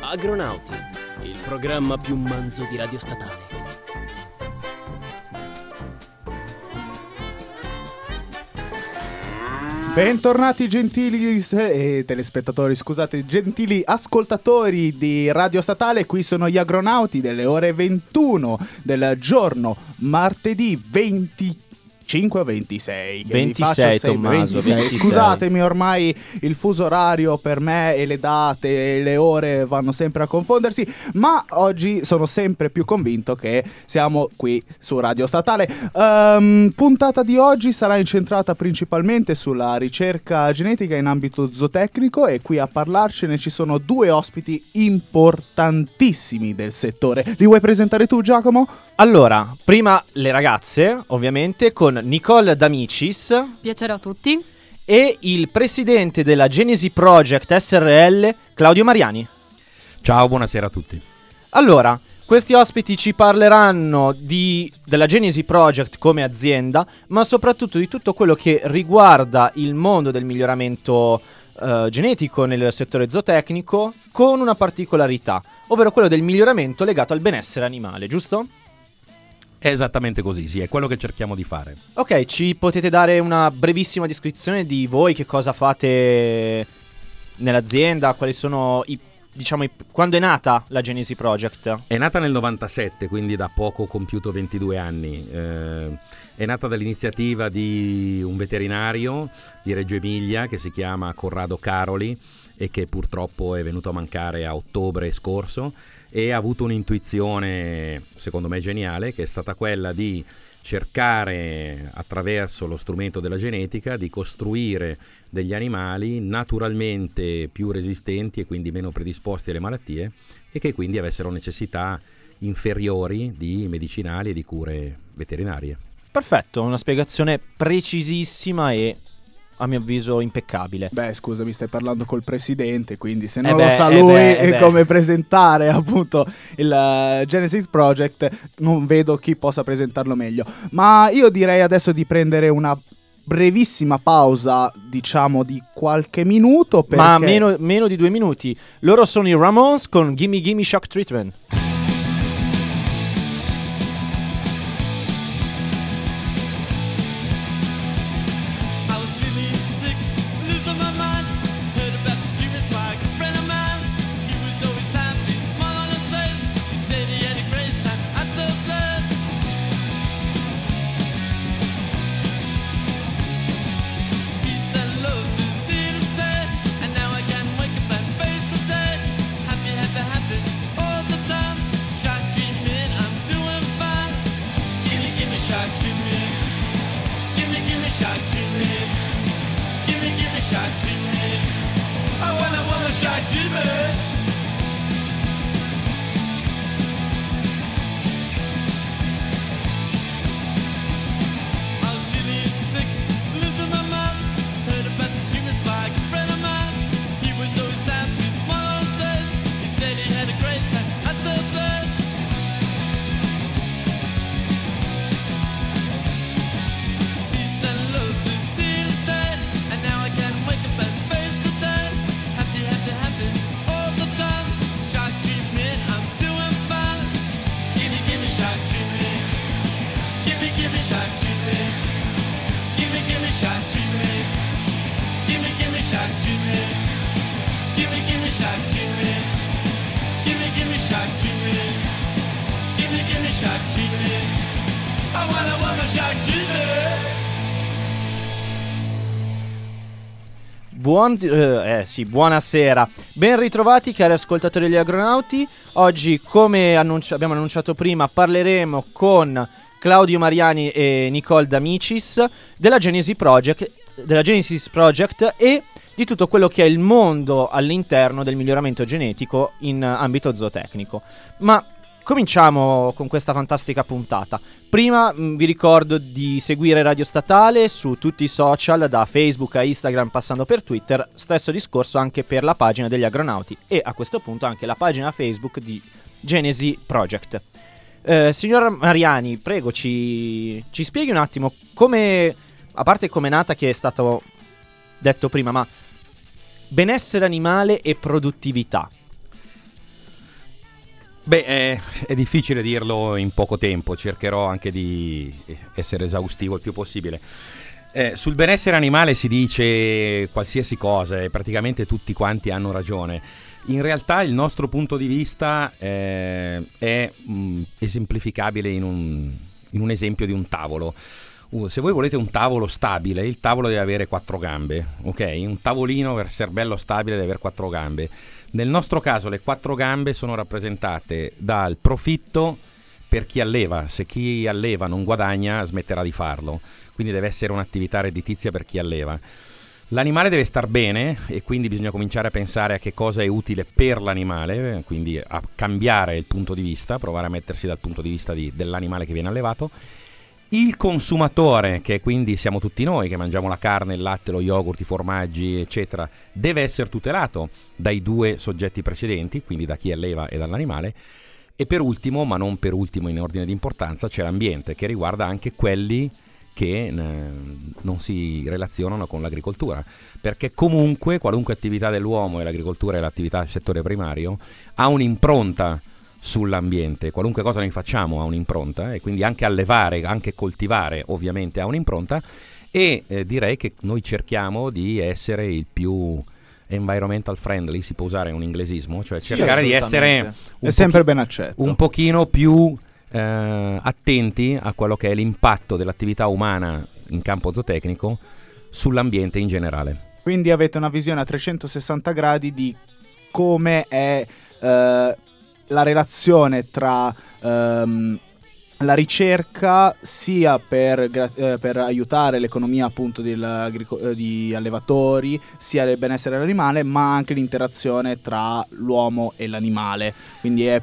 Agronauti, il programma più manzo di Radio Statale. Bentornati gentili eh, telespettatori, scusate, gentili ascoltatori di Radio Statale, qui sono gli agronauti delle ore 21 del giorno martedì 20 5 o 26? 26 Tommaso 26. 26. Scusatemi ormai il fuso orario per me e le date e le ore vanno sempre a confondersi Ma oggi sono sempre più convinto che siamo qui su Radio Statale um, Puntata di oggi sarà incentrata principalmente sulla ricerca genetica in ambito zootecnico E qui a parlarcene ci sono due ospiti importantissimi del settore Li vuoi presentare tu Giacomo? Allora, prima le ragazze, ovviamente, con Nicole D'Amicis. Piacere a tutti. E il presidente della Genesi Project SRL, Claudio Mariani. Ciao, buonasera a tutti. Allora, questi ospiti ci parleranno di, della Genesi Project come azienda, ma soprattutto di tutto quello che riguarda il mondo del miglioramento uh, genetico nel settore zootecnico, con una particolarità, ovvero quello del miglioramento legato al benessere animale, giusto? È esattamente così, sì, è quello che cerchiamo di fare. Ok, ci potete dare una brevissima descrizione di voi, che cosa fate nell'azienda, quali sono i diciamo, quando è nata la Genesi Project? È nata nel 97, quindi da poco compiuto 22 anni. Eh, è nata dall'iniziativa di un veterinario di Reggio Emilia che si chiama Corrado Caroli e che purtroppo è venuto a mancare a ottobre scorso e ha avuto un'intuizione, secondo me geniale, che è stata quella di cercare attraverso lo strumento della genetica di costruire degli animali naturalmente più resistenti e quindi meno predisposti alle malattie e che quindi avessero necessità inferiori di medicinali e di cure veterinarie. Perfetto, una spiegazione precisissima e a mio avviso impeccabile. Beh, scusami, stai parlando col presidente, quindi se non eh beh, lo sa eh lui beh, eh come presentare appunto il uh, Genesis Project, non vedo chi possa presentarlo meglio. Ma io direi adesso di prendere una brevissima pausa, diciamo di qualche minuto. Perché... Ma meno, meno di due minuti. Loro sono i Ramones con Gimme Gimme Shock Treatment. Buon, eh, eh, sì, buonasera, ben ritrovati cari ascoltatori degli agronauti. Oggi, come annunci- abbiamo annunciato prima, parleremo con Claudio Mariani e Nicole D'Amicis della Genesis Project, della Genesis Project e di tutto quello che è il mondo all'interno del miglioramento genetico in ambito zootecnico. Ma Cominciamo con questa fantastica puntata. Prima mm, vi ricordo di seguire Radio Statale su tutti i social, da Facebook a Instagram passando per Twitter, stesso discorso anche per la pagina degli agronauti e a questo punto anche la pagina Facebook di Genesi Project. Eh, signor Mariani, prego, ci, ci spieghi un attimo come, a parte come è nata che è stato detto prima, ma benessere animale e produttività Beh, è, è, difficile dirlo in poco tempo, cercherò anche di essere esaustivo il più possibile. Eh, sul benessere animale si dice qualsiasi cosa e praticamente tutti quanti hanno ragione. In realtà il nostro punto di vista eh, è mh, esemplificabile in un, in un esempio di un tavolo. Uh, se voi volete un tavolo stabile, il tavolo deve avere quattro gambe, ok? Un tavolino per essere bello stabile deve avere quattro gambe. Nel nostro caso le quattro gambe sono rappresentate dal profitto per chi alleva, se chi alleva non guadagna smetterà di farlo, quindi deve essere un'attività redditizia per chi alleva. L'animale deve star bene e quindi bisogna cominciare a pensare a che cosa è utile per l'animale, quindi a cambiare il punto di vista, provare a mettersi dal punto di vista di, dell'animale che viene allevato. Il consumatore, che quindi siamo tutti noi che mangiamo la carne, il latte, lo yogurt, i formaggi, eccetera, deve essere tutelato dai due soggetti precedenti, quindi da chi alleva e dall'animale. E per ultimo, ma non per ultimo in ordine di importanza, c'è l'ambiente che riguarda anche quelli che eh, non si relazionano con l'agricoltura, perché comunque qualunque attività dell'uomo e l'agricoltura è l'attività del settore primario ha un'impronta sull'ambiente, qualunque cosa noi facciamo ha un'impronta e quindi anche allevare, anche coltivare ovviamente ha un'impronta e eh, direi che noi cerchiamo di essere il più environmental friendly, si può usare un inglesismo, cioè cercare di essere è sempre ben accetto. un pochino più eh, attenti a quello che è l'impatto dell'attività umana in campo zootecnico sull'ambiente in generale. Quindi avete una visione a 360 gradi di come è eh, la relazione tra ehm, la ricerca sia per, eh, per, aiutare l'economia appunto di, eh, di allevatori, sia il benessere dell'animale, ma anche l'interazione tra l'uomo e l'animale. Quindi è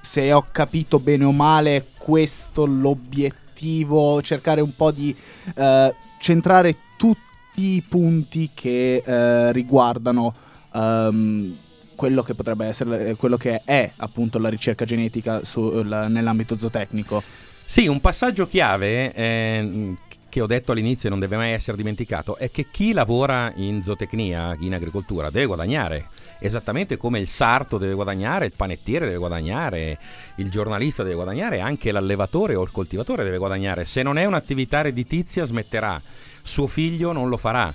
se ho capito bene o male questo l'obiettivo, cercare un po' di eh, centrare tutti i punti che eh, riguardano um, quello che potrebbe essere, quello che è appunto la ricerca genetica su, la, nell'ambito zootecnico. Sì, un passaggio chiave eh, che ho detto all'inizio e non deve mai essere dimenticato è che chi lavora in zootecnia, in agricoltura, deve guadagnare esattamente come il sarto deve guadagnare, il panettiere deve guadagnare, il giornalista deve guadagnare, anche l'allevatore o il coltivatore deve guadagnare. Se non è un'attività redditizia smetterà, suo figlio non lo farà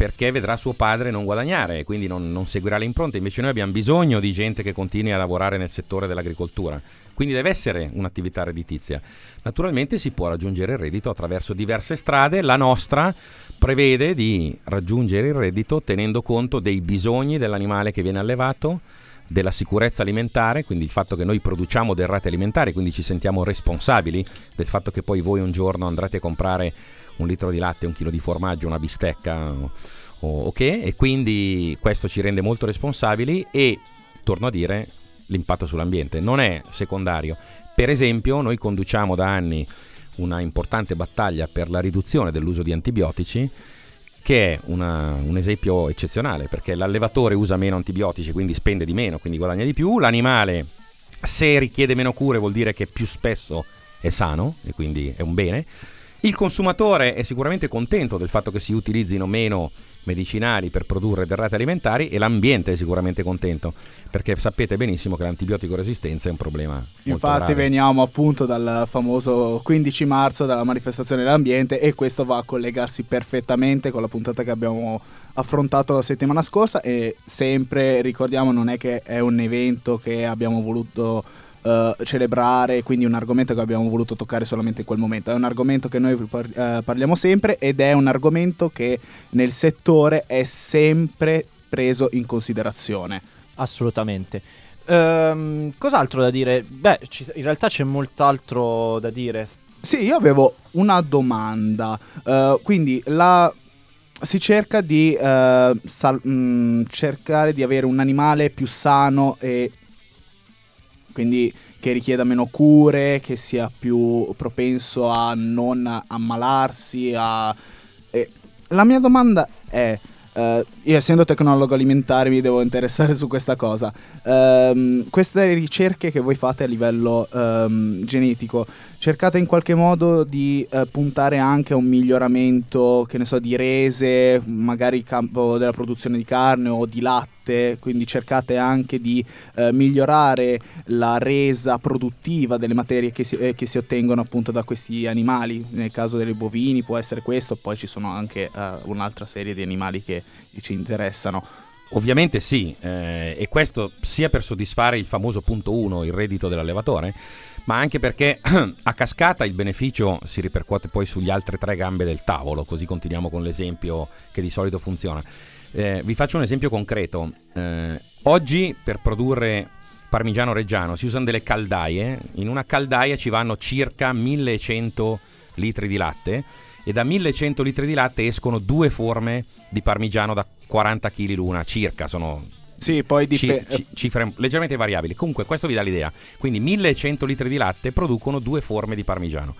perché vedrà suo padre non guadagnare, quindi non, non seguirà le impronte. Invece noi abbiamo bisogno di gente che continui a lavorare nel settore dell'agricoltura. Quindi deve essere un'attività redditizia. Naturalmente si può raggiungere il reddito attraverso diverse strade. La nostra prevede di raggiungere il reddito tenendo conto dei bisogni dell'animale che viene allevato, della sicurezza alimentare, quindi il fatto che noi produciamo derrate alimentari, quindi ci sentiamo responsabili del fatto che poi voi un giorno andrete a comprare un litro di latte, un chilo di formaggio, una bistecca, ok? E quindi questo ci rende molto responsabili e, torno a dire, l'impatto sull'ambiente non è secondario. Per esempio, noi conduciamo da anni una importante battaglia per la riduzione dell'uso di antibiotici, che è una, un esempio eccezionale, perché l'allevatore usa meno antibiotici, quindi spende di meno, quindi guadagna di più, l'animale se richiede meno cure vuol dire che più spesso è sano e quindi è un bene. Il consumatore è sicuramente contento del fatto che si utilizzino meno medicinali per produrre derrate alimentari e l'ambiente è sicuramente contento perché sapete benissimo che l'antibiotico resistenza è un problema. Infatti veniamo appunto dal famoso 15 marzo dalla manifestazione dell'ambiente e questo va a collegarsi perfettamente con la puntata che abbiamo affrontato la settimana scorsa e sempre ricordiamo non è che è un evento che abbiamo voluto uh, celebrare, quindi un argomento che abbiamo voluto toccare solamente in quel momento. È un argomento che noi uh, parliamo sempre ed è un argomento che nel settore è sempre preso in considerazione. Assolutamente. Um, cos'altro da dire? Beh, ci, in realtà c'è molt'altro da dire. Sì, io avevo una domanda. Uh, quindi la, si cerca di uh, sal- mh, mm, cercare di avere un animale più sano e quindi che richieda meno cure, che sia più propenso a non ammalarsi. A... la mia domanda è, Uh, io essendo tecnologo alimentare mi devo interessare su questa cosa. Um, queste ricerche che voi fate a livello um, genetico, cercate in qualche modo di uh, puntare anche a un miglioramento, che ne so, di rese, magari in campo della produzione di carne o di latte latte, quindi cercate anche di eh, migliorare la resa produttiva delle materie che si, eh, che si, ottengono appunto da questi animali. Nel caso dei bovini può essere questo, poi ci sono anche eh, un'altra serie di animali che ci interessano. Ovviamente sì, eh, e questo sia per soddisfare il famoso punto 1, il reddito dell'allevatore, ma anche perché a cascata il beneficio si ripercuote poi sugli altre tre gambe del tavolo, così continuiamo con l'esempio che di solito funziona. Eh, vi faccio un esempio concreto. Eh, oggi per produrre parmigiano reggiano si usano delle caldaie, in una caldaia ci vanno circa 1100 litri di latte e da 1100 litri di latte escono due forme di parmigiano da 40 kg l'una circa, sono sì, poi dipende. C- cifre leggermente variabili. Comunque, questo vi dà l'idea. Quindi 1100 litri di latte producono due forme di parmigiano.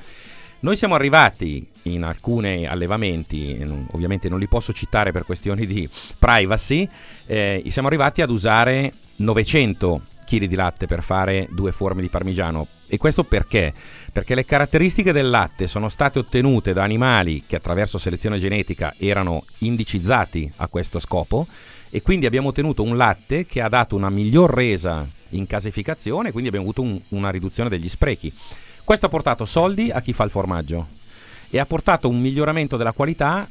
Noi siamo arrivati in alcuni allevamenti, ovviamente non li posso citare per questioni di privacy, eh, siamo arrivati ad usare 900 kg di latte per fare due forme di parmigiano. E questo perché? Perché le caratteristiche del latte sono state ottenute da animali che attraverso selezione genetica erano indicizzati a questo scopo e quindi abbiamo ottenuto un latte che ha dato una miglior resa in casificazione e quindi abbiamo avuto un, una riduzione degli sprechi. Questo ha portato soldi a chi fa il formaggio e ha portato un miglioramento della qualità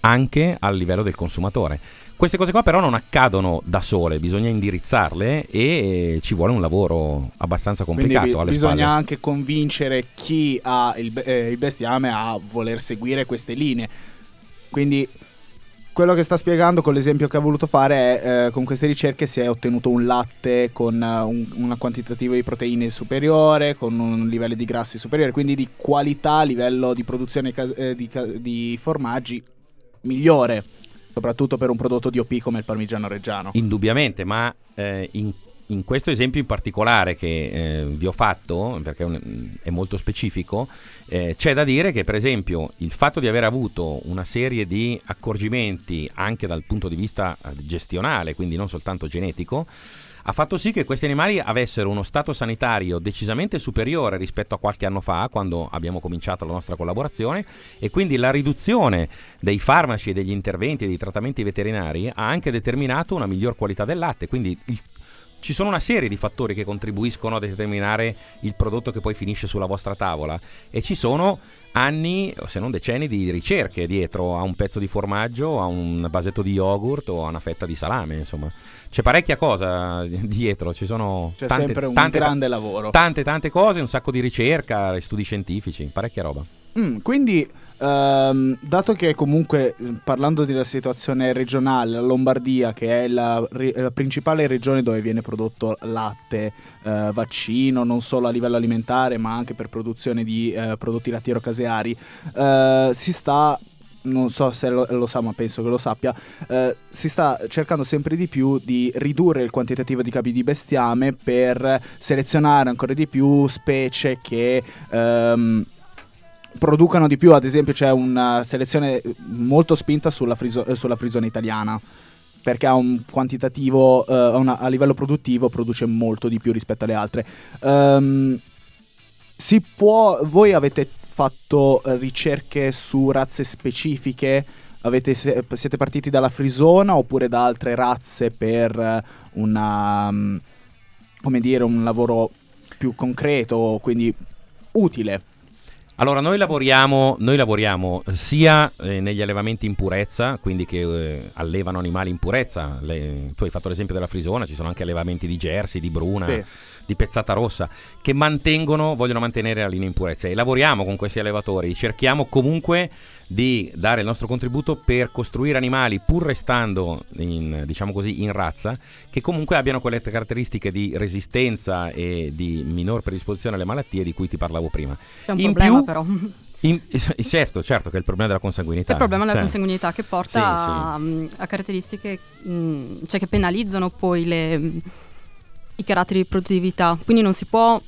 anche al livello del consumatore. Queste cose qua però non accadono da sole, bisogna indirizzarle e ci vuole un lavoro abbastanza complicato. Bisogna spalle. anche convincere chi ha il, eh, il bestiame a voler seguire queste linee. Quindi quello che sta spiegando con l'esempio che ha voluto fare è eh, con queste ricerche si è ottenuto un latte con uh, un, una quantitativa di proteine superiore, con un livello di grassi superiore, quindi di qualità a livello di produzione cas- eh, di, ca- di formaggi migliore soprattutto per un prodotto di OP come il parmigiano reggiano. Indubbiamente, ma eh, in, in, questo esempio in particolare che eh, vi ho fatto, perché è molto specifico, eh, c'è da dire che per esempio il fatto di aver avuto una serie di accorgimenti anche dal punto di vista eh, gestionale, quindi non soltanto genetico, ha fatto sì che questi animali avessero uno stato sanitario decisamente superiore rispetto a qualche anno fa, quando abbiamo cominciato la nostra collaborazione, e quindi la riduzione dei farmaci e degli interventi e dei trattamenti veterinari ha anche determinato una miglior qualità del latte. Quindi il, ci sono una serie di fattori che contribuiscono a determinare il prodotto che poi finisce sulla vostra tavola e ci sono anni, se non decenni, di ricerche dietro a un pezzo di formaggio, a un vasetto di yogurt o a una fetta di salame, insomma c'è parecchia cosa dietro, ci sono c'è tante, sempre un tante, grande lavoro. Tante tante cose, un sacco di ricerca, studi scientifici, parecchia roba. Mm, quindi Um, dato che comunque parlando della situazione regionale, la Lombardia, che è la, la principale regione dove viene prodotto latte, uh, vaccino, non solo a livello alimentare, ma anche per produzione di uh, prodotti lattiero-caseari, uh, si sta non so se lo, lo, sa, ma penso che lo sappia, eh, si sta cercando sempre di più di ridurre il quantitativo di capi di bestiame per selezionare ancora di più specie che... Ehm, producano di più, ad esempio c'è una selezione molto spinta sulla, friso- sulla frisone italiana perché ha un quantitativo uh, una, a livello produttivo produce molto di più rispetto alle altre. Um, si può, voi avete fatto eh, ricerche su razze specifiche? Avete, siete partiti dalla frisona oppure da altre razze per eh, una, come dire, un lavoro più concreto, quindi utile? Allora, noi lavoriamo, noi lavoriamo sia eh, negli allevamenti in purezza, quindi che eh, allevano animali in purezza. Le, tu hai fatto l'esempio della Frisona, ci sono anche allevamenti di Jersey, di Bruna. Sì di pezzata rossa che mantengono, vogliono mantenere la linea in purezza e lavoriamo con questi allevatori, cerchiamo comunque di dare il nostro contributo per costruire animali pur restando in, diciamo così, in razza che comunque abbiano quelle caratteristiche di resistenza e di minor predisposizione alle malattie di cui ti parlavo prima. C'è un in problema più, però. In, certo, certo, che è il problema della consanguinità. il problema della cioè. consanguinità che porta sì, a, sì. a, caratteristiche, mh, cioè che penalizzano poi le, i caratteri di produttività, quindi non si può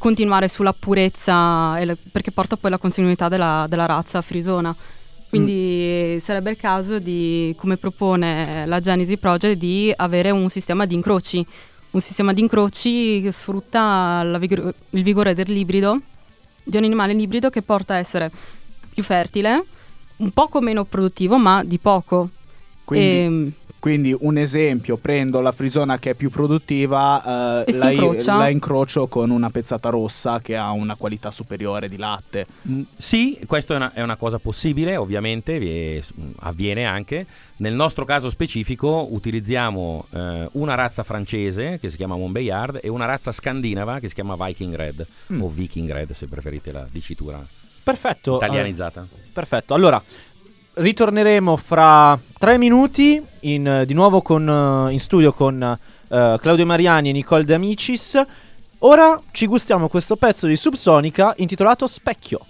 continuare sulla purezza perché porta poi alla continuità della, della razza frisona. Quindi mm. sarebbe il caso di, come propone la Genesi Project, di avere un sistema di incroci. Un sistema di incroci che sfrutta vigor- il vigore dell'ibrido, di un animale ibrido che porta a essere più fertile, un poco meno produttivo, ma di poco. Quindi, e, Quindi un esempio, prendo la frisona che è più produttiva, E eh, la, incrocia. la incrocio con una pezzata rossa che ha una qualità superiore di latte. Mm, Sì, questa è una, è una cosa possibile, ovviamente, vi- mm, avviene anche. Nel nostro caso specifico utilizziamo eh, una razza francese che si chiama Montbéliard e una razza scandinava che si chiama Viking Red Mm. o Viking Red se preferite la dicitura Perfetto. italianizzata. eh, perfetto. Allora, ritorneremo fra tre minuti in, eh, di nuovo con, eh, in studio con eh, Claudio Mariani e Nicole De Amicis. Ora ci gustiamo questo pezzo di Subsonica intitolato Specchio. Specchio,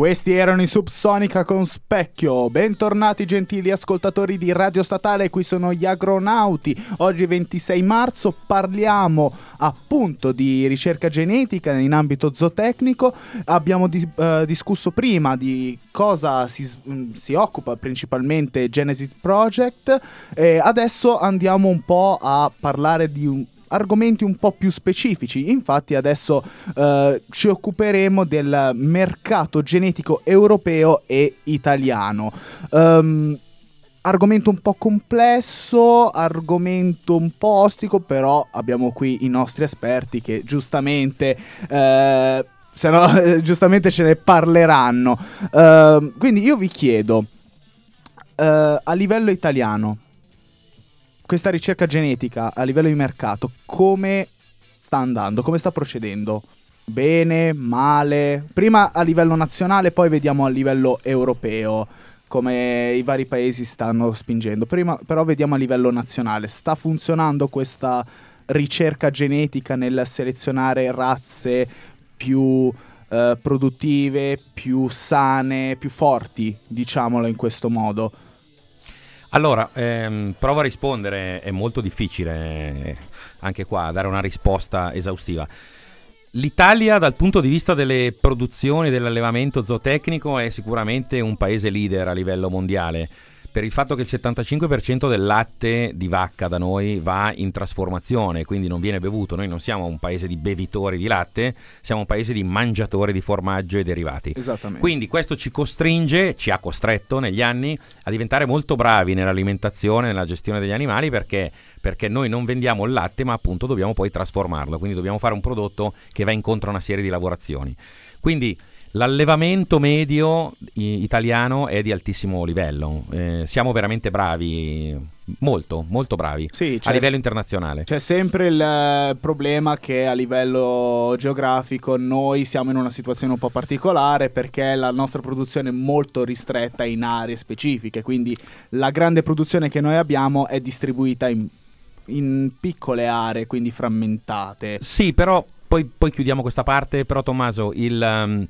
Questi erano i Subsonica con Specchio. Bentornati gentili ascoltatori di Radio Statale, qui sono gli agronauti. Oggi 26 marzo parliamo appunto di ricerca genetica in ambito zootecnico. Abbiamo di- eh, discusso prima di cosa si, mh, si occupa principalmente Genesis Project e adesso andiamo un po' a parlare di un argomenti un po' più specifici. Infatti adesso eh, ci occuperemo del mercato genetico europeo e italiano. Ehm, argomento un po' complesso, argomento un po' ostico, però abbiamo qui i nostri esperti che giustamente... eh, se no, giustamente ce ne parleranno. Ehm, quindi io vi chiedo, eh, a livello italiano, questa ricerca genetica a livello di mercato come sta andando, come sta procedendo? Bene, male? Prima a livello nazionale, poi vediamo a livello europeo come i vari paesi stanno spingendo. Prima però vediamo a livello nazionale, sta funzionando questa ricerca genetica nel selezionare razze più eh, produttive, più sane, più forti, diciamolo in questo modo. Allora, ehm, provo a rispondere, è molto difficile eh, anche qua dare una risposta esaustiva. L'Italia dal punto di vista delle produzioni dell'allevamento zootecnico è sicuramente un paese leader a livello mondiale per il fatto che il 75% del latte di vacca da noi va in trasformazione, quindi non viene bevuto. Noi non siamo un paese di bevitori di latte, siamo un paese di mangiatori di formaggio e derivati. Esattamente. Quindi questo ci costringe, ci ha costretto negli anni a diventare molto bravi nell'alimentazione, nella gestione degli animali perché, perché noi non vendiamo il latte ma appunto dobbiamo poi trasformarlo, quindi dobbiamo fare un prodotto che va incontro a una serie di lavorazioni. Quindi L'allevamento medio italiano è di altissimo livello, eh, siamo veramente bravi, molto, molto bravi sì, a livello internazionale. C'è sempre il problema che a livello geografico noi siamo in una situazione un po' particolare perché la nostra produzione è molto ristretta in aree specifiche, quindi la grande produzione che noi abbiamo è distribuita in, in piccole aree, quindi frammentate. Sì, però poi, poi, chiudiamo questa parte, però Tommaso, il... Um,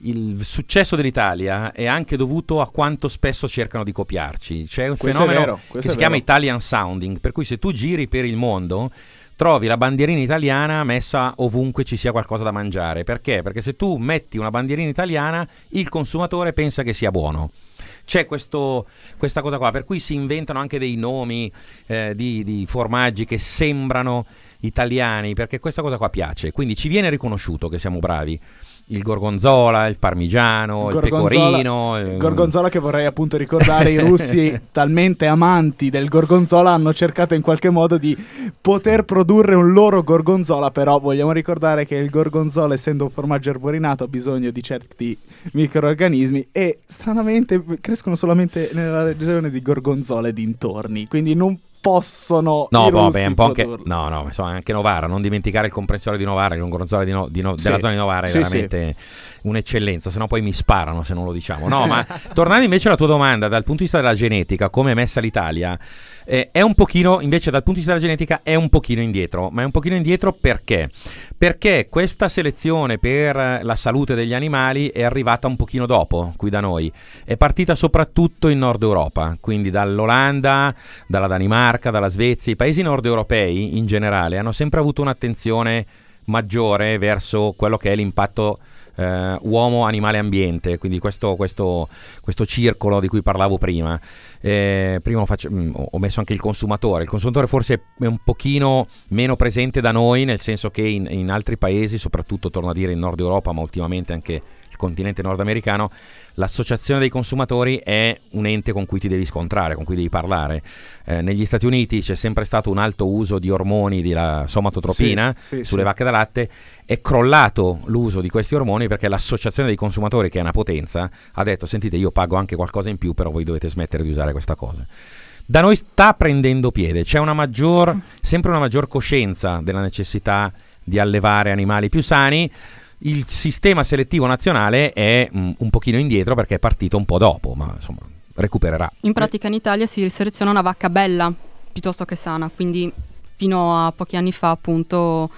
il successo dell'Italia è anche dovuto a quanto spesso cercano di copiarci. C'è un questo fenomeno che si chiama Italian Sounding, per cui se tu giri per il mondo trovi la bandierina italiana messa ovunque ci sia qualcosa da mangiare. Perché? Perché se tu metti una bandierina italiana, il consumatore pensa che sia buono. C'è questo, questa cosa qua, per cui si inventano anche dei nomi eh, di, di formaggi che sembrano italiani, perché questa cosa qua piace. Quindi ci viene riconosciuto che siamo bravi il gorgonzola, il parmigiano, il, il pecorino. Il gorgonzola che vorrei appunto ricordare, i russi talmente amanti del gorgonzola hanno cercato in qualche modo di poter produrre un loro gorgonzola, però vogliamo ricordare che il gorgonzola essendo un formaggio erborinato ha bisogno di certi microorganismi e stranamente crescono solamente nella regione di gorgonzola e dintorni, quindi non possono no, vabbè, un po' anche, no, no, insomma, anche Novara, non dimenticare il comprensore di Novara, un gorgonzola di no, di no, sì. della zona di Novara è sì, veramente sì. un'eccellenza, se no poi mi sparano se non lo diciamo. No, ma tornando invece alla tua domanda, dal punto di vista della genetica, come è messa l'Italia, eh, è un pochino, invece dal punto di vista della genetica, è un pochino indietro, ma è un pochino indietro perché? Perché questa selezione per la salute degli animali è arrivata un pochino dopo qui da noi. È partita soprattutto in Nord Europa, quindi dall'Olanda, dalla Danimarca, dalla Svezia. I paesi nord europei in generale hanno sempre avuto un'attenzione maggiore verso quello che è l'impatto eh, uomo, animale, ambiente, quindi questo, questo, questo, circolo di cui parlavo prima. Eh, prima ho, faccio, mm, ho, messo anche il consumatore, il consumatore forse è un pochino meno presente da noi, nel senso che in, in altri paesi, soprattutto torno a dire in Nord Europa, ma ultimamente anche il continente nordamericano, l'associazione dei consumatori è un ente con cui ti devi scontrare, con cui devi parlare. Eh, negli Stati Uniti c'è sempre stato un alto uso di ormoni, di la somatotropina sì, sì, sulle sì. vacche da latte, è crollato l'uso di questi ormoni perché l'associazione dei consumatori, che è una potenza, ha detto sentite io pago anche qualcosa in più, però voi dovete smettere di usare questa cosa. Da noi sta prendendo piede, c'è una maggior, sempre una maggior coscienza della necessità di allevare animali più sani il sistema selettivo nazionale è mh, mm, un pochino indietro perché è partito un po' dopo, ma insomma recupererà. In pratica in Italia si seleziona una vacca bella piuttosto che sana, quindi fino a pochi anni fa appunto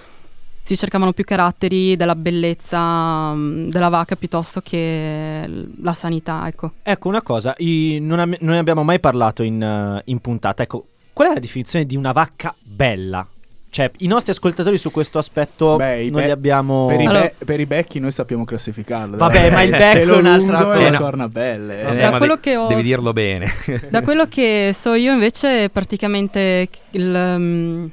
si cercavano più caratteri della bellezza um, della vacca piuttosto che la sanità, ecco. Ecco una cosa, non, am- non, ne abbiamo mai parlato in, uh, in puntata, ecco, qual è la definizione di una vacca bella? Cioè, i nostri ascoltatori su questo aspetto Beh, non be- li abbiamo. Per i, be- per i, becchi noi sappiamo classificarlo. Vabbè, ma il becco è un'altra cosa. E le corna belle. Eh, da quello de- che ho... Devi dirlo bene. da quello che so io, invece, praticamente il. Um,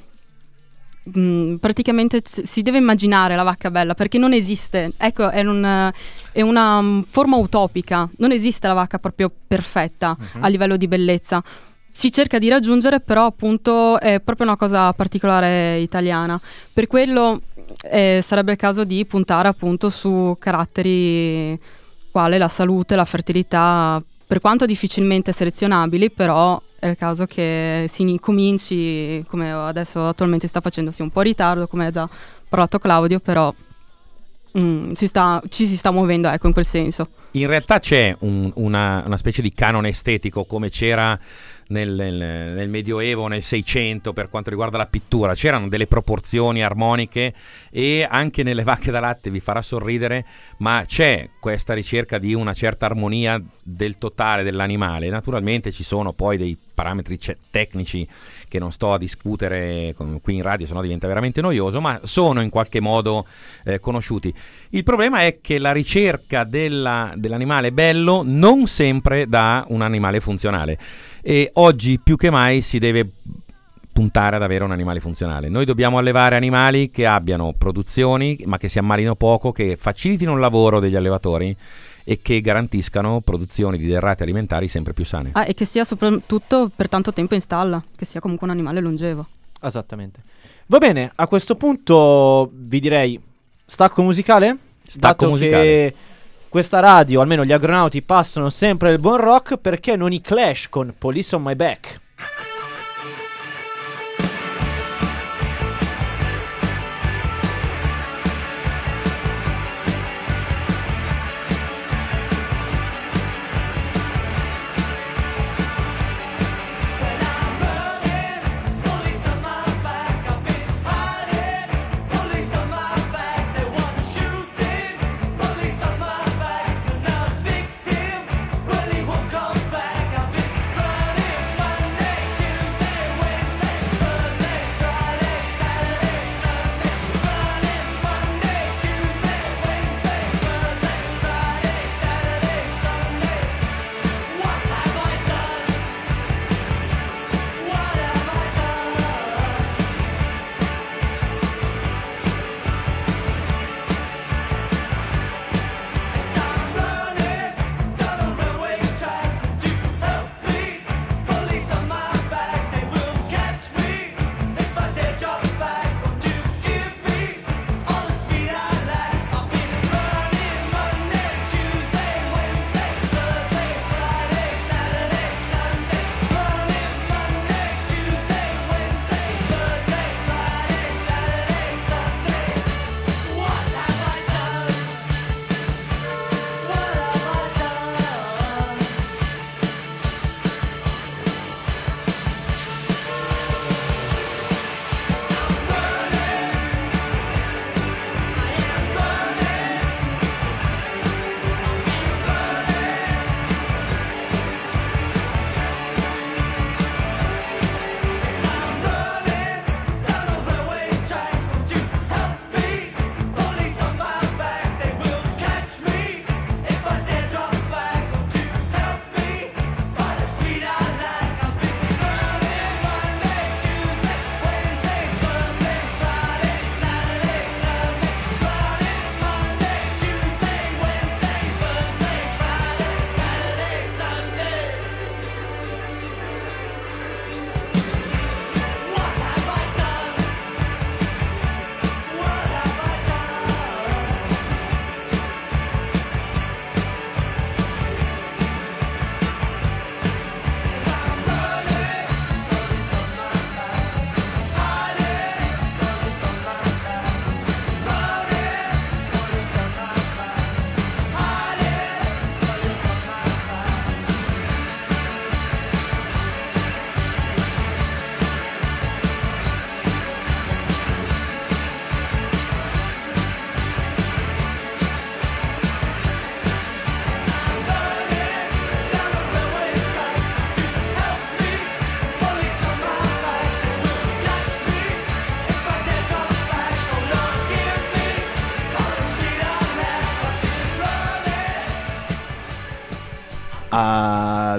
praticamente si deve immaginare la vacca bella perché non esiste, ecco, è, un, è una um, forma utopica, non esiste la vacca proprio perfetta uh-huh. a livello di bellezza si cerca di raggiungere, però appunto è proprio una cosa particolare italiana. Per quello eh, sarebbe il caso di puntare appunto su caratteri quale la salute, la fertilità, per quanto difficilmente selezionabili, però è il caso che si cominci, come adesso attualmente sta facendo, un po' in ritardo, come ha già parlato Claudio, però mm, si sta, ci si sta muovendo ecco, in quel senso. In realtà c'è un, una, una specie di canone estetico come c'era nel, nel, nel, Medioevo, nel Seicento, per quanto riguarda la pittura. C'erano delle proporzioni armoniche e anche nelle vacche da latte vi farà sorridere, ma c'è questa ricerca di una certa armonia del totale dell'animale. Naturalmente ci sono poi dei parametri ce- tecnici che non sto a discutere con- qui in radio, sennò diventa veramente noioso, ma sono in qualche modo eh, conosciuti. Il problema è che la ricerca della- dell'animale bello non sempre dà un animale funzionale e oggi più che mai si deve puntare ad avere un animale funzionale. Noi dobbiamo allevare animali che abbiano produzioni, ma che si ammalino poco, che facilitino il lavoro degli allevatori e che garantiscano produzioni di derrate alimentari sempre più sane. Ah, e che sia soprattutto per tanto tempo in stalla, che sia comunque un animale longevo. Esattamente. Va bene, a questo punto vi direi stacco musicale? Stacco Dato musicale. che questa radio, almeno gli agronauti, passano sempre il buon rock, perché non i Clash con Police on My Back?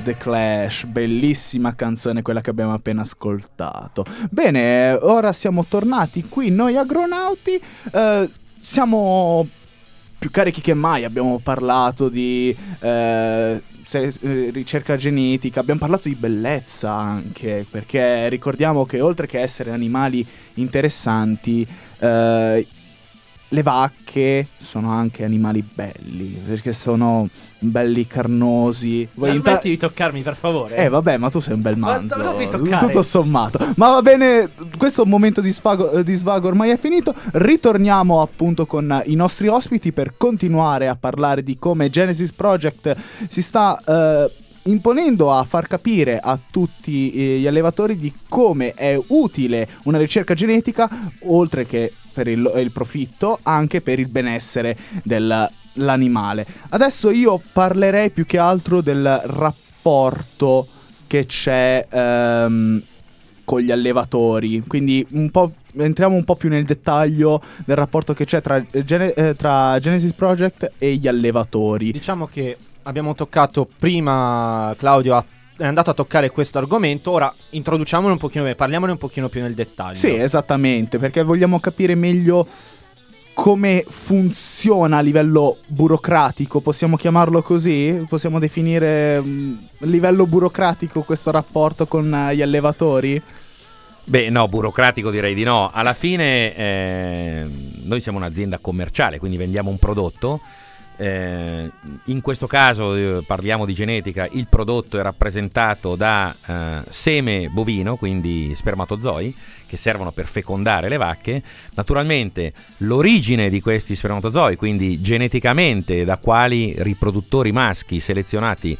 The Clash, bellissima canzone quella che abbiamo appena ascoltato. Bene, ora siamo tornati qui noi agronauti, eh, siamo più carichi che mai, abbiamo parlato di eh, eh, ricerca genetica, abbiamo parlato di bellezza anche, perché ricordiamo che oltre che essere animali interessanti, eh, le vacche sono anche animali belli, perché sono belli carnosi. Ma inta- smetti di toccarmi, per favore. eh vabbè, ma tu sei un bel Ma manzo. non mi toccare. Tutto sommato. Ma va bene, questo momento di, sfago- eh, di svago ormai è finito. Ritorniamo appunto con i nostri ospiti per continuare a parlare di come Genesis Project si sta eh, imponendo a far capire a tutti eh, gli allevatori di come è utile una ricerca genetica, oltre che per il, il profitto, anche per il benessere dell'animale. Adesso io parlerei più che altro del rapporto che c'è ehm, con gli allevatori. Quindi un po', entriamo un po' più nel dettaglio del rapporto che c'è tra, eh, eh, tra Genesis Project e gli allevatori. Diciamo che abbiamo toccato prima, Claudio ha- è andato a toccare questo argomento, ora introduciamolo un pochino, parliamone un pochino più nel dettaglio. Sì, esattamente, perché vogliamo capire meglio come funziona a livello burocratico, possiamo chiamarlo così? Possiamo definire mm, a livello burocratico questo rapporto con eh, gli allevatori? Beh, no, burocratico direi di no. Alla fine eh, noi siamo un'azienda commerciale, quindi vendiamo un prodotto. Eh, in questo caso eh, parliamo di genetica, il prodotto è rappresentato da eh, seme bovino, quindi spermatozoi, che servono per fecondare le vacche. Naturalmente l'origine di questi spermatozoi, quindi geneticamente da quali riproduttori maschi selezionati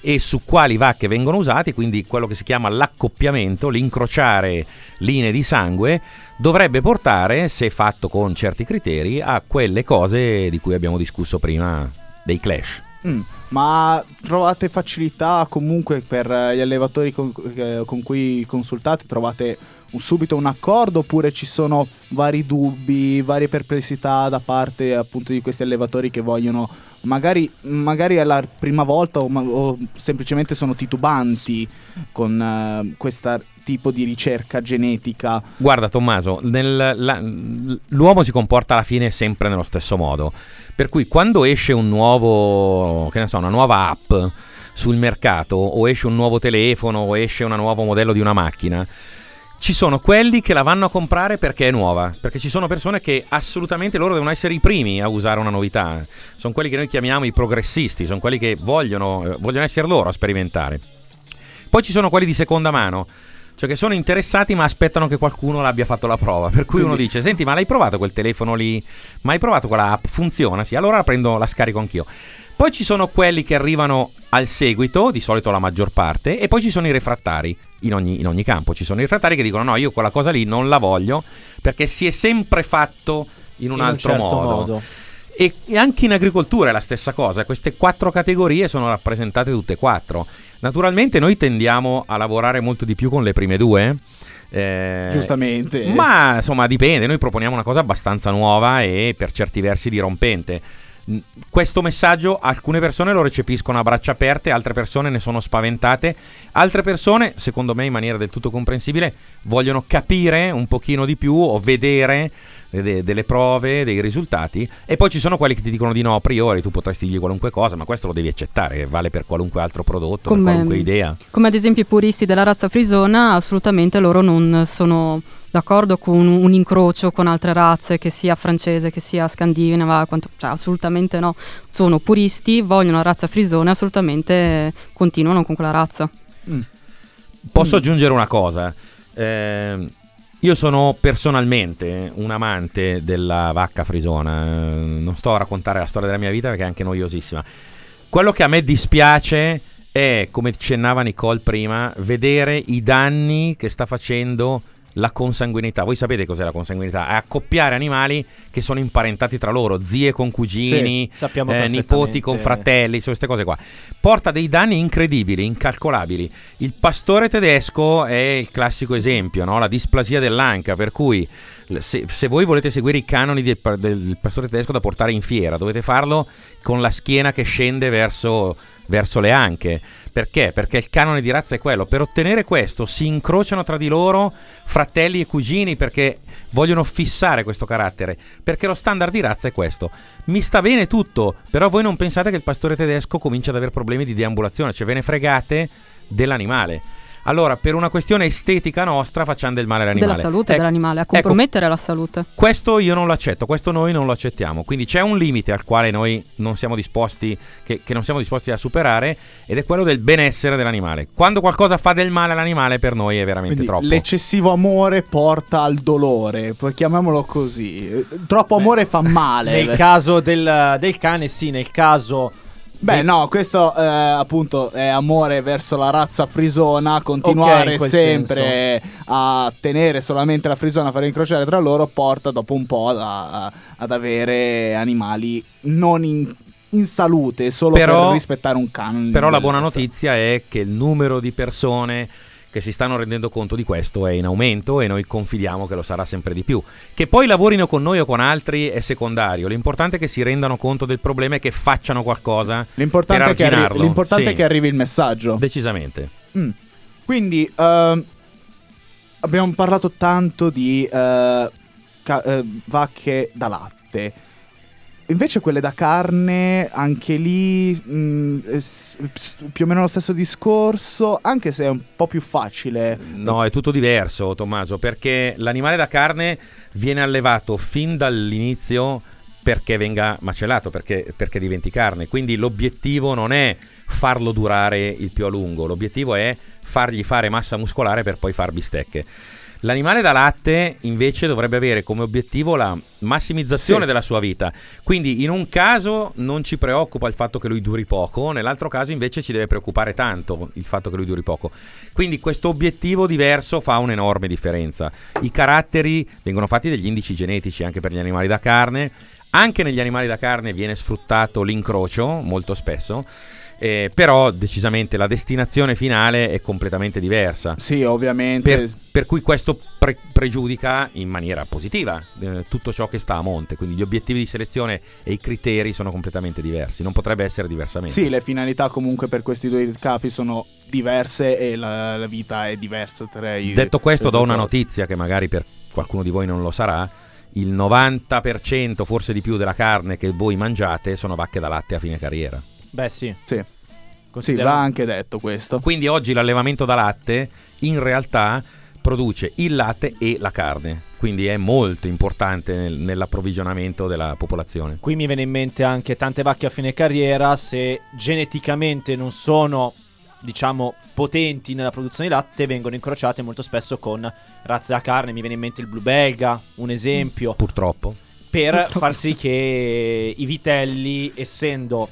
e su quali vacche vengono usati, quindi quello che si chiama l'accoppiamento, l'incrociare linee di sangue, dovrebbe portare, se fatto con certi criteri, a quelle cose di cui abbiamo discusso prima dei clash. Mm, ma trovate facilità comunque per eh, gli allevatori con, eh, con cui consultate? Trovate un- subito un accordo oppure ci sono vari dubbi, varie perplessità da parte appunto di questi allevatori che vogliono magari, magari è la prima volta o, o semplicemente sono titubanti con eh, questo tipo di ricerca genetica? Guarda Tommaso, nel- la- l'uomo si comporta alla fine sempre nello stesso modo. Per cui quando esce un nuovo, che ne so, una nuova app sul mercato, o esce un nuovo telefono, o esce un nuovo modello di una macchina, ci sono quelli che la vanno a comprare perché è nuova, perché ci sono persone che assolutamente loro devono essere i primi a usare una novità. Sono quelli che noi chiamiamo i progressisti, sono quelli che vogliono, eh, vogliono essere loro a sperimentare. Poi ci sono quelli di seconda mano, cioè che sono interessati ma aspettano che qualcuno l'abbia fatto la prova. Per cui uno dice: Senti, ma l'hai provato quel telefono lì? Ma hai provato quella app? Funziona? Sì, allora la prendo, la scarico anch'io. Poi ci sono quelli che arrivano al seguito, di solito la maggior parte, e poi ci sono i refrattari. In ogni, in ogni campo ci sono i refrattari che dicono: No, io quella cosa lì non la voglio perché si è sempre fatto in un In altro certo modo. E, e anche in agricoltura è la stessa cosa, queste quattro categorie sono rappresentate tutte e quattro. Naturalmente noi tendiamo a lavorare molto di più con le prime due. eh, Giustamente. Ma insomma dipende, noi proponiamo una cosa abbastanza nuova e per certi versi dirompente. Mm, Questo messaggio alcune persone lo recepiscono a braccia aperte, altre persone ne sono spaventate, altre persone, secondo me in maniera del tutto comprensibile, vogliono capire un pochino di più o vedere de- de- delle prove, dei risultati e poi ci sono quelli che ti dicono di no a priori, tu potresti dirgli qualunque cosa, ma questo lo devi accettare, vale per qualunque altro prodotto, per Come- qualunque idea. Come ad esempio i puristi della razza frisona, assolutamente loro non sono d'accordo con un, incrocio con altre razze, che sia francese, che sia scandinava, quanto- cioè assolutamente no. Sono puristi, vogliono la razza frisona e assolutamente continuano con quella razza. Posso Mm. aggiungere una cosa? Ehm, io sono personalmente un amante della vacca frisona. eh, Non sto a raccontare la storia della mia vita perché è anche noiosissima. Quello che a me dispiace è, come accennava Nicole prima, vedere i danni che sta facendo la consanguinità. Voi sapete cos'è la consanguinità? È accoppiare animali che sono imparentati tra loro, zie con cugini, Sì, eh, nipoti con fratelli, insomma, queste cose qua. Porta dei danni incredibili, incalcolabili. Il pastore tedesco è il classico esempio, no? la displasia dell'anca, per cui se, se voi volete seguire i canoni del, del pastore tedesco da portare in fiera, dovete farlo con la schiena che scende verso, verso le anche. Perché? Perché il canone di razza è quello. Per ottenere questo si incrociano tra di loro fratelli e cugini perché vogliono fissare questo carattere. Perché lo standard di razza è questo. Mi sta bene tutto, però voi non pensate che il pastore tedesco comincia ad avere problemi di deambulazione, cioè ve ne fregate dell'animale. Allora, per una questione estetica nostra, facciamo del male all'animale. Della salute Ecco, dell'animale, a ecco, compromettere la salute. questo io non lo accetto, questo noi non lo accettiamo. Quindi c'è un limite al quale noi non siamo disposti, che, che non siamo disposti a superare, ed è quello del benessere dell'animale. Quando qualcosa fa del male all'animale, per noi è veramente Quindi troppo. l'eccessivo amore porta al dolore, poi chiamiamolo così. Troppo amore fa male. Nel caso del, del cane, sì, nel caso. Beh, no, questo eh, appunto è amore verso la razza frisona. Continuare Ok, in quel sempre a tenere solamente la frisona, a fare incrociare tra loro, porta dopo un po' a- a- ad avere animali non in in salute solo Però- per rispettare un canone. Però la buona bellezza. notizia è che il numero di persone che si stanno rendendo conto di questo è in aumento e noi confidiamo che lo sarà sempre di più. Che poi lavorino con noi o con altri è secondario, l'importante è che si rendano conto del problema e che facciano qualcosa L'importante, per è che, arri- arginarlo. l'importante Sì. è che arrivi il messaggio. decisamente. Mm. Quindi ehm, abbiamo parlato tanto di eh, ca- eh, vacche da latte. Invece quelle da carne, anche lì mm, eh, più o meno lo stesso discorso, anche se è un po' più facile. No, è tutto diverso, Tommaso, perché l'animale da carne viene allevato fin dall'inizio perché venga macellato, perché, perché diventi carne. Quindi l'obiettivo non è farlo durare il più a lungo, l'obiettivo è fargli fare massa muscolare per poi far bistecche. L'animale da latte invece dovrebbe avere come obiettivo la massimizzazione Sì. della sua vita. Quindi in un caso non ci preoccupa il fatto che lui duri poco, nell'altro caso invece ci deve preoccupare tanto il fatto che lui duri poco. Quindi questo obiettivo diverso fa un'enorme differenza. I caratteri vengono fatti degli indici genetici anche per gli animali da carne. Anche negli animali da carne viene sfruttato l'incrocio molto spesso, eh, però decisamente la destinazione finale è completamente diversa. Sì, ovviamente. Per, per cui questo pre- pregiudica in maniera positiva eh, tutto ciò che sta a monte, quindi gli obiettivi di selezione e i criteri sono completamente diversi, non potrebbe essere diversamente. Sì, le finalità comunque per questi due capi sono diverse e la, la vita è diversa tra i Detto questo, do una notizia che magari per qualcuno di voi non lo sarà. Il 90%, forse di più, della carne che voi mangiate sono vacche da latte a fine carriera. Beh, sì. Sì, sì, Considera- va anche detto questo. Quindi oggi l'allevamento da latte in realtà produce il latte e la carne. Quindi è molto importante nel- nell'approvvigionamento della popolazione. Qui mi viene in mente anche tante vacche a fine carriera, se geneticamente non sono, diciamo, potenti nella produzione di latte, vengono incrociate molto spesso con razze da carne. Mi viene in mente il blu belga, un esempio, Purtroppo. per far sì che i vitelli, essendo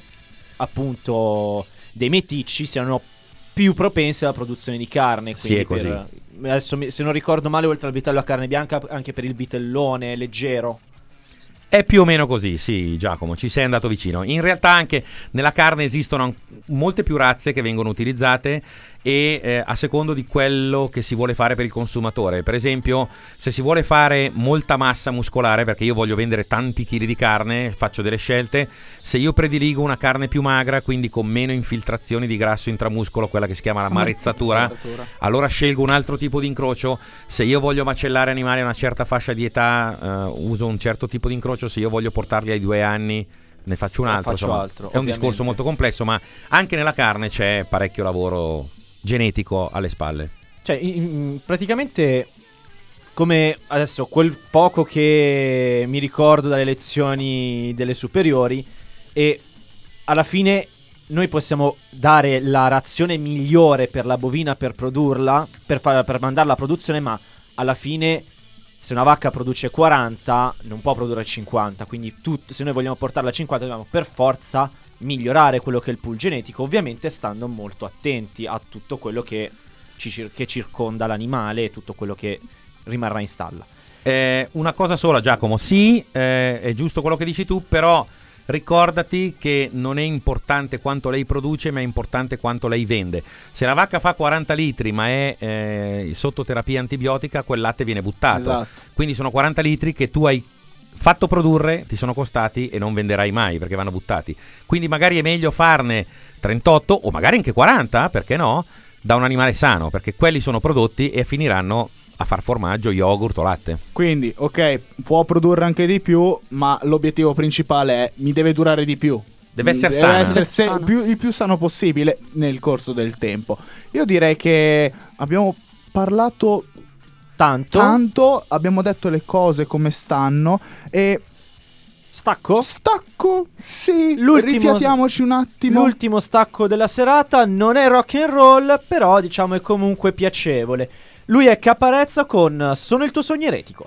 appunto dei meticci, siano più propensi alla produzione di carne. Sì, Quindi è così. per- adesso se non ricordo male, oltre al vitello a carne bianca, anche per il vitellone leggero. È più o meno così, sì, Giacomo, ci sei andato vicino. In realtà anche nella carne esistono molte più razze che vengono utilizzate e eh, a secondo di quello che si vuole fare per il consumatore. Per esempio, se si vuole fare molta massa muscolare, perché io voglio vendere tanti chili di carne, faccio delle scelte. Se io prediligo una carne più magra, quindi con meno infiltrazioni di grasso intramuscolo, quella che si chiama la marezzatura, allora scelgo un altro tipo di incrocio. Se io voglio macellare animali a una certa fascia di età, eh, uso un certo tipo di incrocio. Se io voglio portarli ai due anni, ne faccio un altro. faccio altro, è un ovviamente. discorso molto complesso, ma anche nella carne c'è parecchio lavoro genetico alle spalle. Cioè, in- in- praticamente, come adesso quel poco che mi ricordo dalle lezioni delle superiori, e alla fine noi possiamo dare la razione migliore per la bovina per produrla, per, far- per mandarla a produzione, ma alla fine. Se una vacca produce 40, non può produrre 50. Quindi, tut- se noi vogliamo portarla a 50, dobbiamo per forza migliorare quello che è il pool genetico. Ovviamente, stando molto attenti a tutto quello che ci che circonda l'animale e tutto quello che rimarrà in stalla. Eh, una cosa sola, Giacomo. Sì, eh, è giusto quello che dici tu, però ricordati che non è importante quanto lei produce, ma è importante quanto lei vende. Se la vacca fa 40 litri, ma è eh, sotto terapia antibiotica, quel latte viene buttato. Esatto. Quindi sono 40 litri che tu hai fatto produrre, ti sono costati e non venderai mai perché vanno buttati. Quindi magari è meglio farne 38 o magari anche 40, perché no? Da un animale sano, perché quelli sono prodotti e finiranno a far formaggio, yogurt o latte. Quindi, ok, può produrre anche di più, ma l'obiettivo principale è mi deve durare di più. Deve essere Deve sana. essere se- Sano. più- il più sano possibile nel corso del tempo. Io direi che abbiamo parlato Tanto, tanto, abbiamo detto le cose come stanno e stacco. stacco, sì, L'ultimo- rifiatiamoci un attimo. L'ultimo stacco della serata non è rock and roll, però diciamo è comunque piacevole. Lui è Caparezza con Sono il tuo sogno eretico.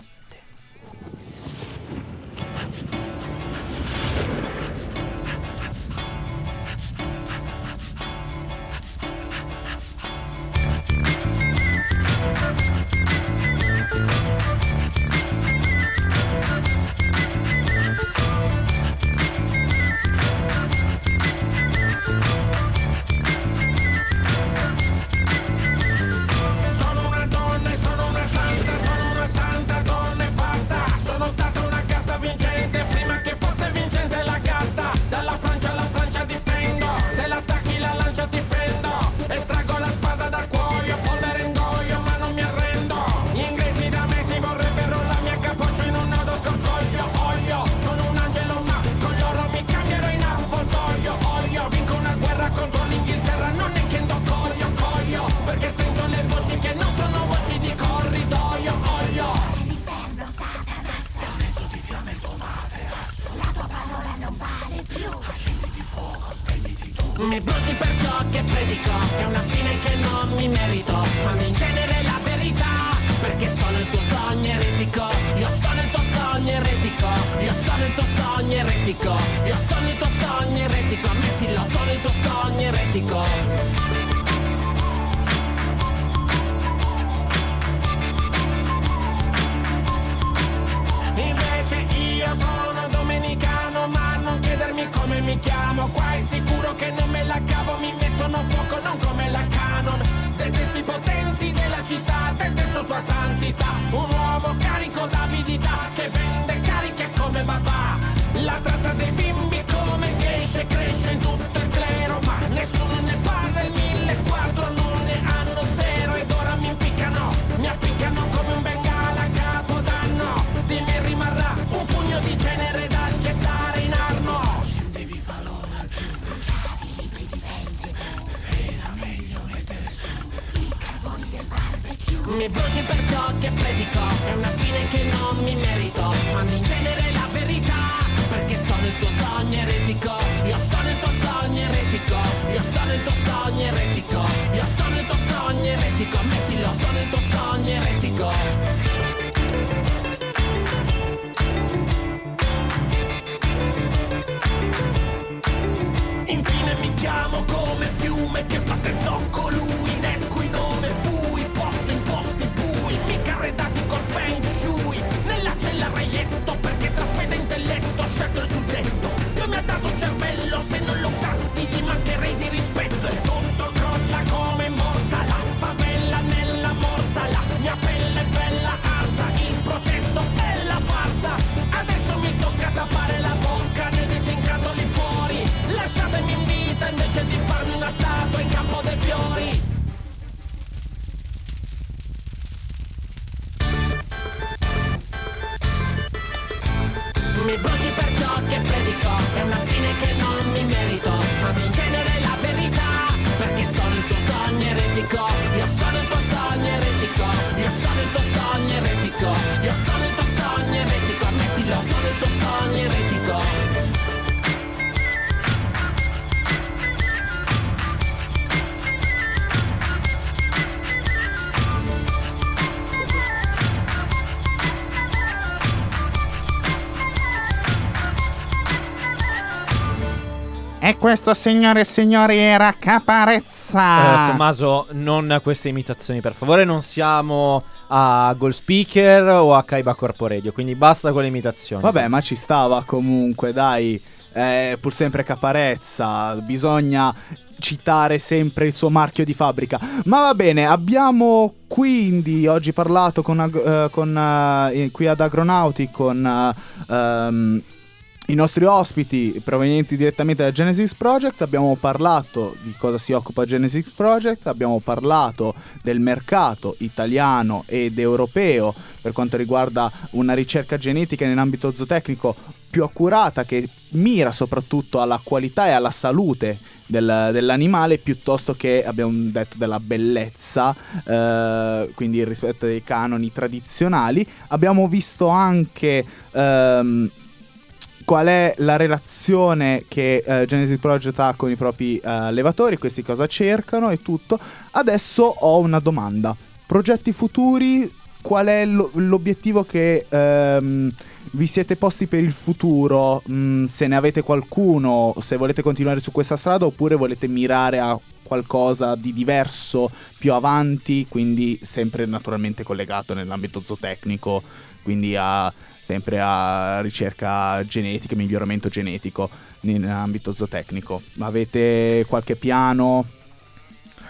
Mi bruci per ciò che predico È una fine che non mi merito. Quando in genere la verità Perché sono il tuo sogno eretico. Io sono il tuo sogno eretico Io sono il tuo sogno eretico chiamo Qua è sicuro che non me la cavo, mi mettono fuoco non come la canon. Detesto i potenti della città, detesto sua santità. Un uomo carico d'avidità che vende cariche come papà. La tratta dei bimbi come geisha cresce in tutto Mi bruci per ciò che predico. È una fine che non mi merito. Quando in genere la verità Perché sono il tuo sogno eretico. Io sono il tuo sogno eretico. Io sono il tuo sogno eretico. Io sono il tuo sogno eretico. Ammettilo, sono il tuo sogno eretico. Infine mi chiamo come fiume che batte questo, signore e signori, era Caparezza. Eh, Tommaso, non queste imitazioni, per favore. Non siamo a Gold Speaker o a Kaiba Corpo Radio. Quindi basta con le imitazioni. Vabbè, ma ci stava comunque, dai. Eh, pur sempre Caparezza. Bisogna citare sempre il suo marchio di fabbrica. Ma va bene, abbiamo quindi oggi parlato con, eh, con, eh, qui ad Agronauti con eh, ehm, i nostri ospiti provenienti direttamente da Genesis Project. Abbiamo parlato di cosa si occupa Genesis Project, abbiamo parlato del mercato italiano ed europeo per quanto riguarda una ricerca genetica in ambito zootecnico più accurata che mira soprattutto alla qualità e alla salute del- dell'animale piuttosto che abbiamo detto della bellezza, eh, quindi il rispetto dei canoni tradizionali. Abbiamo visto anche ehm, qual è la relazione che eh, Genesis Project ha con i propri eh, allevatori, questi cosa cercano e tutto. Adesso ho una domanda. Progetti futuri, qual è lo- l'obiettivo che ehm, vi siete posti per il futuro? Mm, se ne avete qualcuno, se volete continuare su questa strada oppure volete mirare a qualcosa di diverso più avanti, quindi sempre naturalmente collegato nell'ambito zootecnico, quindi a sempre a ricerca genetica, miglioramento genetico in ambito zootecnico. Avete qualche piano?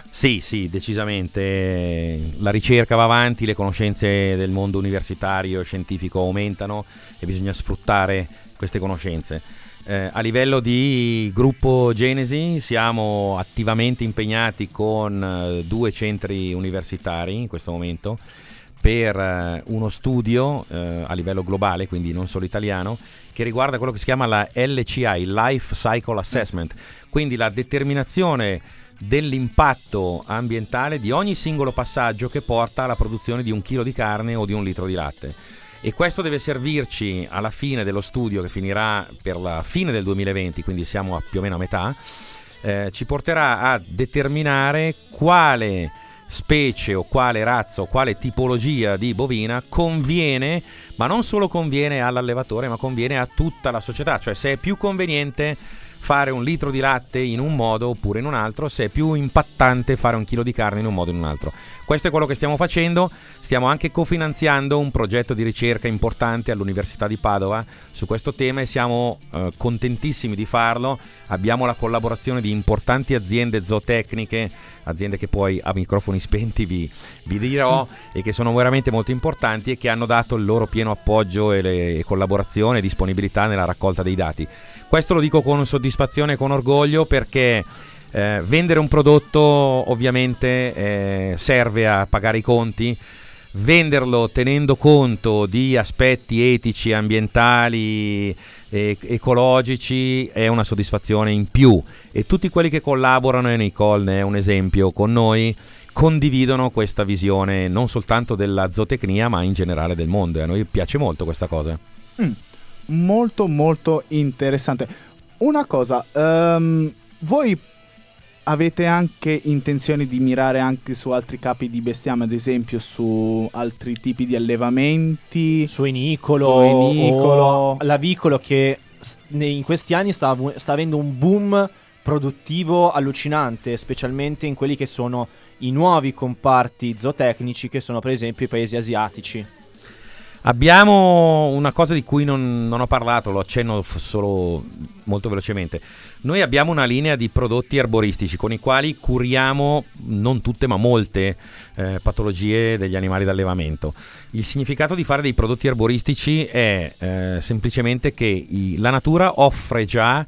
Sì, sì, decisamente. La ricerca va avanti, le conoscenze del mondo universitario e scientifico aumentano e bisogna sfruttare queste conoscenze. Eh, a livello di gruppo Genesi siamo attivamente impegnati con eh, due centri universitari in questo momento per eh, uno studio eh, a livello globale, quindi non solo italiano, che riguarda quello che si chiama la LCI, Life Cycle Assessment, quindi la determinazione dell'impatto ambientale di ogni singolo passaggio che porta alla produzione di un chilo di carne o di un litro di latte. E questo deve servirci alla fine dello studio che finirà per la fine del 2020, quindi siamo a più o meno a metà, eh, ci porterà a determinare quale specie o quale razza o quale tipologia di bovina conviene, ma non solo conviene all'allevatore, ma conviene a tutta la società, cioè se è più conveniente fare un litro di latte in un modo oppure in un altro, se è più impattante fare un chilo di carne in un modo o in un altro. Questo è quello che stiamo facendo, stiamo anche cofinanziando un progetto di ricerca importante all'Università di Padova su questo tema e siamo eh, contentissimi di farlo. Abbiamo la collaborazione di importanti aziende zootecniche, aziende che poi a microfoni spenti vi, vi dirò e che sono veramente molto importanti e che hanno dato il loro pieno appoggio e, le, collaborazione e disponibilità nella raccolta dei dati. Questo lo dico con soddisfazione e con orgoglio perché eh, vendere un prodotto ovviamente eh, serve a pagare i conti, venderlo tenendo conto di aspetti etici, ambientali, ecologici è una soddisfazione in più e tutti quelli che collaborano, e Nicole ne è un esempio con noi, condividono questa visione non soltanto della zootecnia ma in generale del mondo e a noi piace molto questa cosa. Mm, molto molto interessante. Una cosa, um, voi avete anche intenzione di mirare anche su altri capi di bestiame, ad esempio su altri tipi di allevamenti? Suinicolo, Suinicolo. l'avicolo che in questi anni sta, sta avendo un boom produttivo allucinante, specialmente in quelli che sono i nuovi comparti zootecnici che sono per esempio i paesi asiatici. Abbiamo una cosa di cui non, non ho parlato, lo accenno solo molto velocemente. Noi abbiamo una linea di prodotti erboristici con i quali curiamo non tutte ma molte eh, patologie degli animali d'allevamento. Il significato di fare dei prodotti erboristici è eh, semplicemente che i, la natura offre già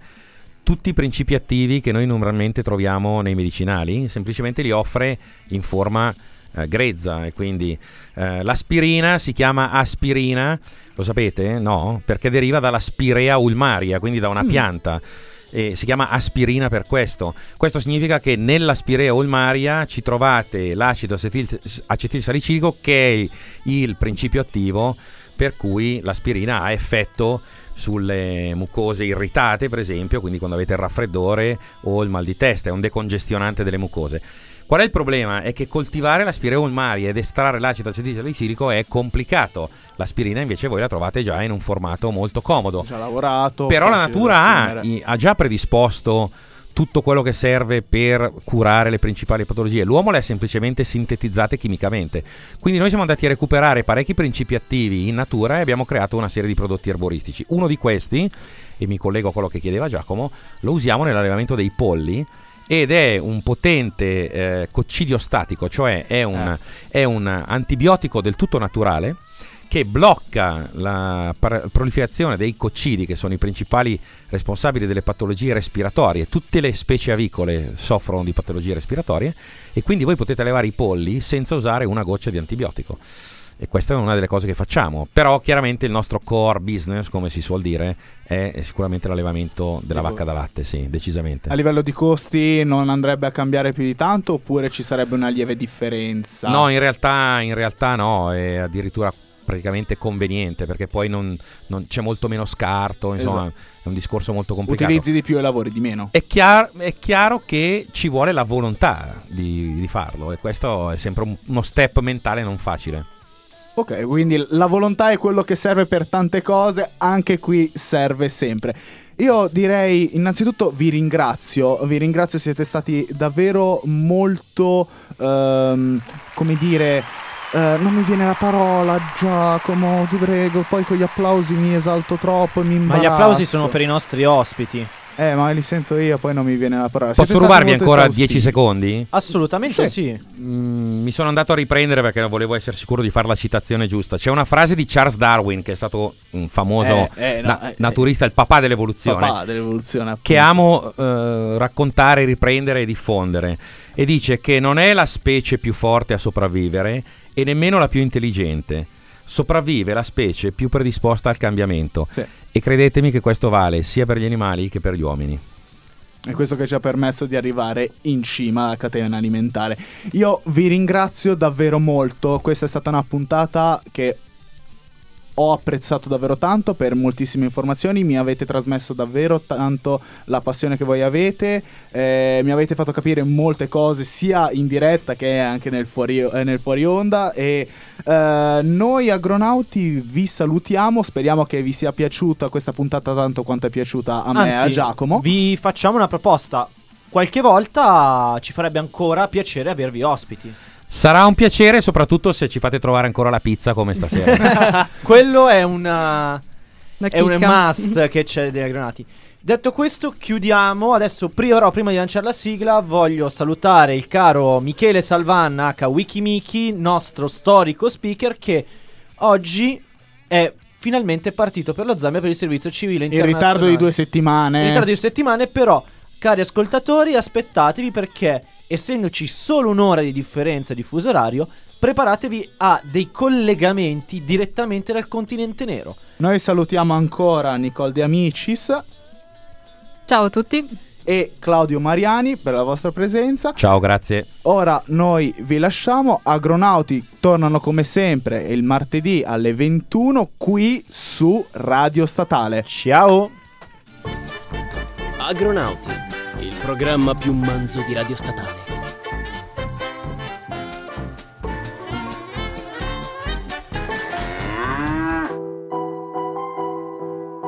tutti i principi attivi che noi normalmente troviamo nei medicinali, semplicemente li offre in forma eh, grezza e quindi eh, l'aspirina si chiama aspirina, lo sapete? No? Perché deriva dalla spirea ulmaria, quindi da una mm. pianta. E si chiama aspirina per questo. Questo significa che nella spirea ulmaria ci trovate l'acido acetil- acetilsalicilico che è il principio attivo per cui l'aspirina ha effetto sulle mucose irritate, per esempio, quindi quando avete il raffreddore o il mal di testa, è un decongestionante delle mucose. Qual è il problema? È che coltivare la spireolmaria ed estrarre l'acido acetilsalicilico è complicato. L'aspirina invece voi la trovate già in un formato molto comodo. Già lavorato. Però la natura ha, ha già predisposto tutto quello che serve per curare le principali patologie. L'uomo le ha semplicemente sintetizzate chimicamente. Quindi noi siamo andati a recuperare parecchi principi attivi in natura e abbiamo creato una serie di prodotti erboristici. Uno di questi, e mi collego a quello che chiedeva Giacomo, lo usiamo nell'allevamento dei polli ed è un potente eh, coccidio statico, cioè è un, eh. è un, antibiotico del tutto naturale che blocca la par- proliferazione dei coccidi, che sono i principali responsabili delle patologie respiratorie. Tutte le specie avicole soffrono di patologie respiratorie e quindi voi potete allevare i polli senza usare una goccia di antibiotico e questa è una delle cose che facciamo. Però chiaramente il nostro core business, come si suol dire, è sicuramente l'allevamento della Devo... vacca da latte, sì, decisamente. A livello di costi non andrebbe a cambiare più di tanto oppure ci sarebbe una lieve differenza? No, in realtà, in realtà no, è addirittura praticamente conveniente perché poi non, non c'è molto meno scarto, insomma... Esatto. È un discorso molto complicato. Utilizzi di più e lavori di meno. È, chiar- è chiaro che ci vuole la volontà di, di farlo e questo è sempre un, uno step mentale non facile. Ok, quindi la volontà è quello che serve per tante cose, anche qui serve sempre. Io direi innanzitutto vi ringrazio, vi ringrazio, siete stati davvero molto, um, come dire, uh, non mi viene la parola Giacomo, ti prego, poi con gli applausi mi esalto troppo e mi imbarazzo. Ma gli applausi sono per i nostri ospiti. Eh, ma li sento io, poi non mi viene la parola. Posso rubarvi ancora 10 secondi? Assolutamente sì. sì. Mm, mi sono andato a riprendere perché volevo essere sicuro di fare la citazione giusta. C'è una frase di Charles Darwin, che è stato un famoso eh, eh, no, na- eh, naturista, il papà dell'evoluzione. Papà dell'evoluzione che amo eh, raccontare, riprendere e diffondere. E dice che non è la specie più forte a sopravvivere e nemmeno la più intelligente sopravvive la specie più predisposta al cambiamento. Sì. E credetemi che questo vale sia per gli animali che per gli uomini. È questo che ci ha permesso di arrivare in cima alla catena alimentare. Io vi ringrazio davvero molto. Questa è stata una puntata che ho apprezzato davvero tanto per moltissime informazioni, mi avete trasmesso davvero tanto la passione che voi avete, eh, mi avete fatto capire molte cose sia in diretta che anche nel fuori, eh, nel fuori onda e eh, noi agronauti vi salutiamo, speriamo che vi sia piaciuta questa puntata tanto quanto è piaciuta a me e a Giacomo. Vi facciamo una proposta. Qualche volta ci farebbe ancora piacere avervi ospiti. Sarà un piacere, soprattutto se ci fate trovare ancora la pizza come stasera. Quello è una La è un must che c'è dei agronauti. Detto questo, chiudiamo. Adesso, però, prima di lanciare la sigla, voglio salutare il caro Michele Salvan, H. Wikimiki, nostro storico speaker, che oggi è finalmente partito per lo Zambia per il servizio civile in internazionale. ritardo di due settimane. In ritardo di due settimane, però, cari ascoltatori, aspettatevi perché, essendoci solo un'ora di differenza di fuso orario, preparatevi a dei collegamenti direttamente dal continente nero. Noi salutiamo ancora Nicole De Amicis Ciao a tutti. e Claudio Mariani per la vostra presenza. Ciao, grazie. Ora noi vi lasciamo, Agronauti tornano come sempre il martedì alle 21 qui su Radio Statale. Ciao! Agronauti, il programma più manzo di Radio Statale.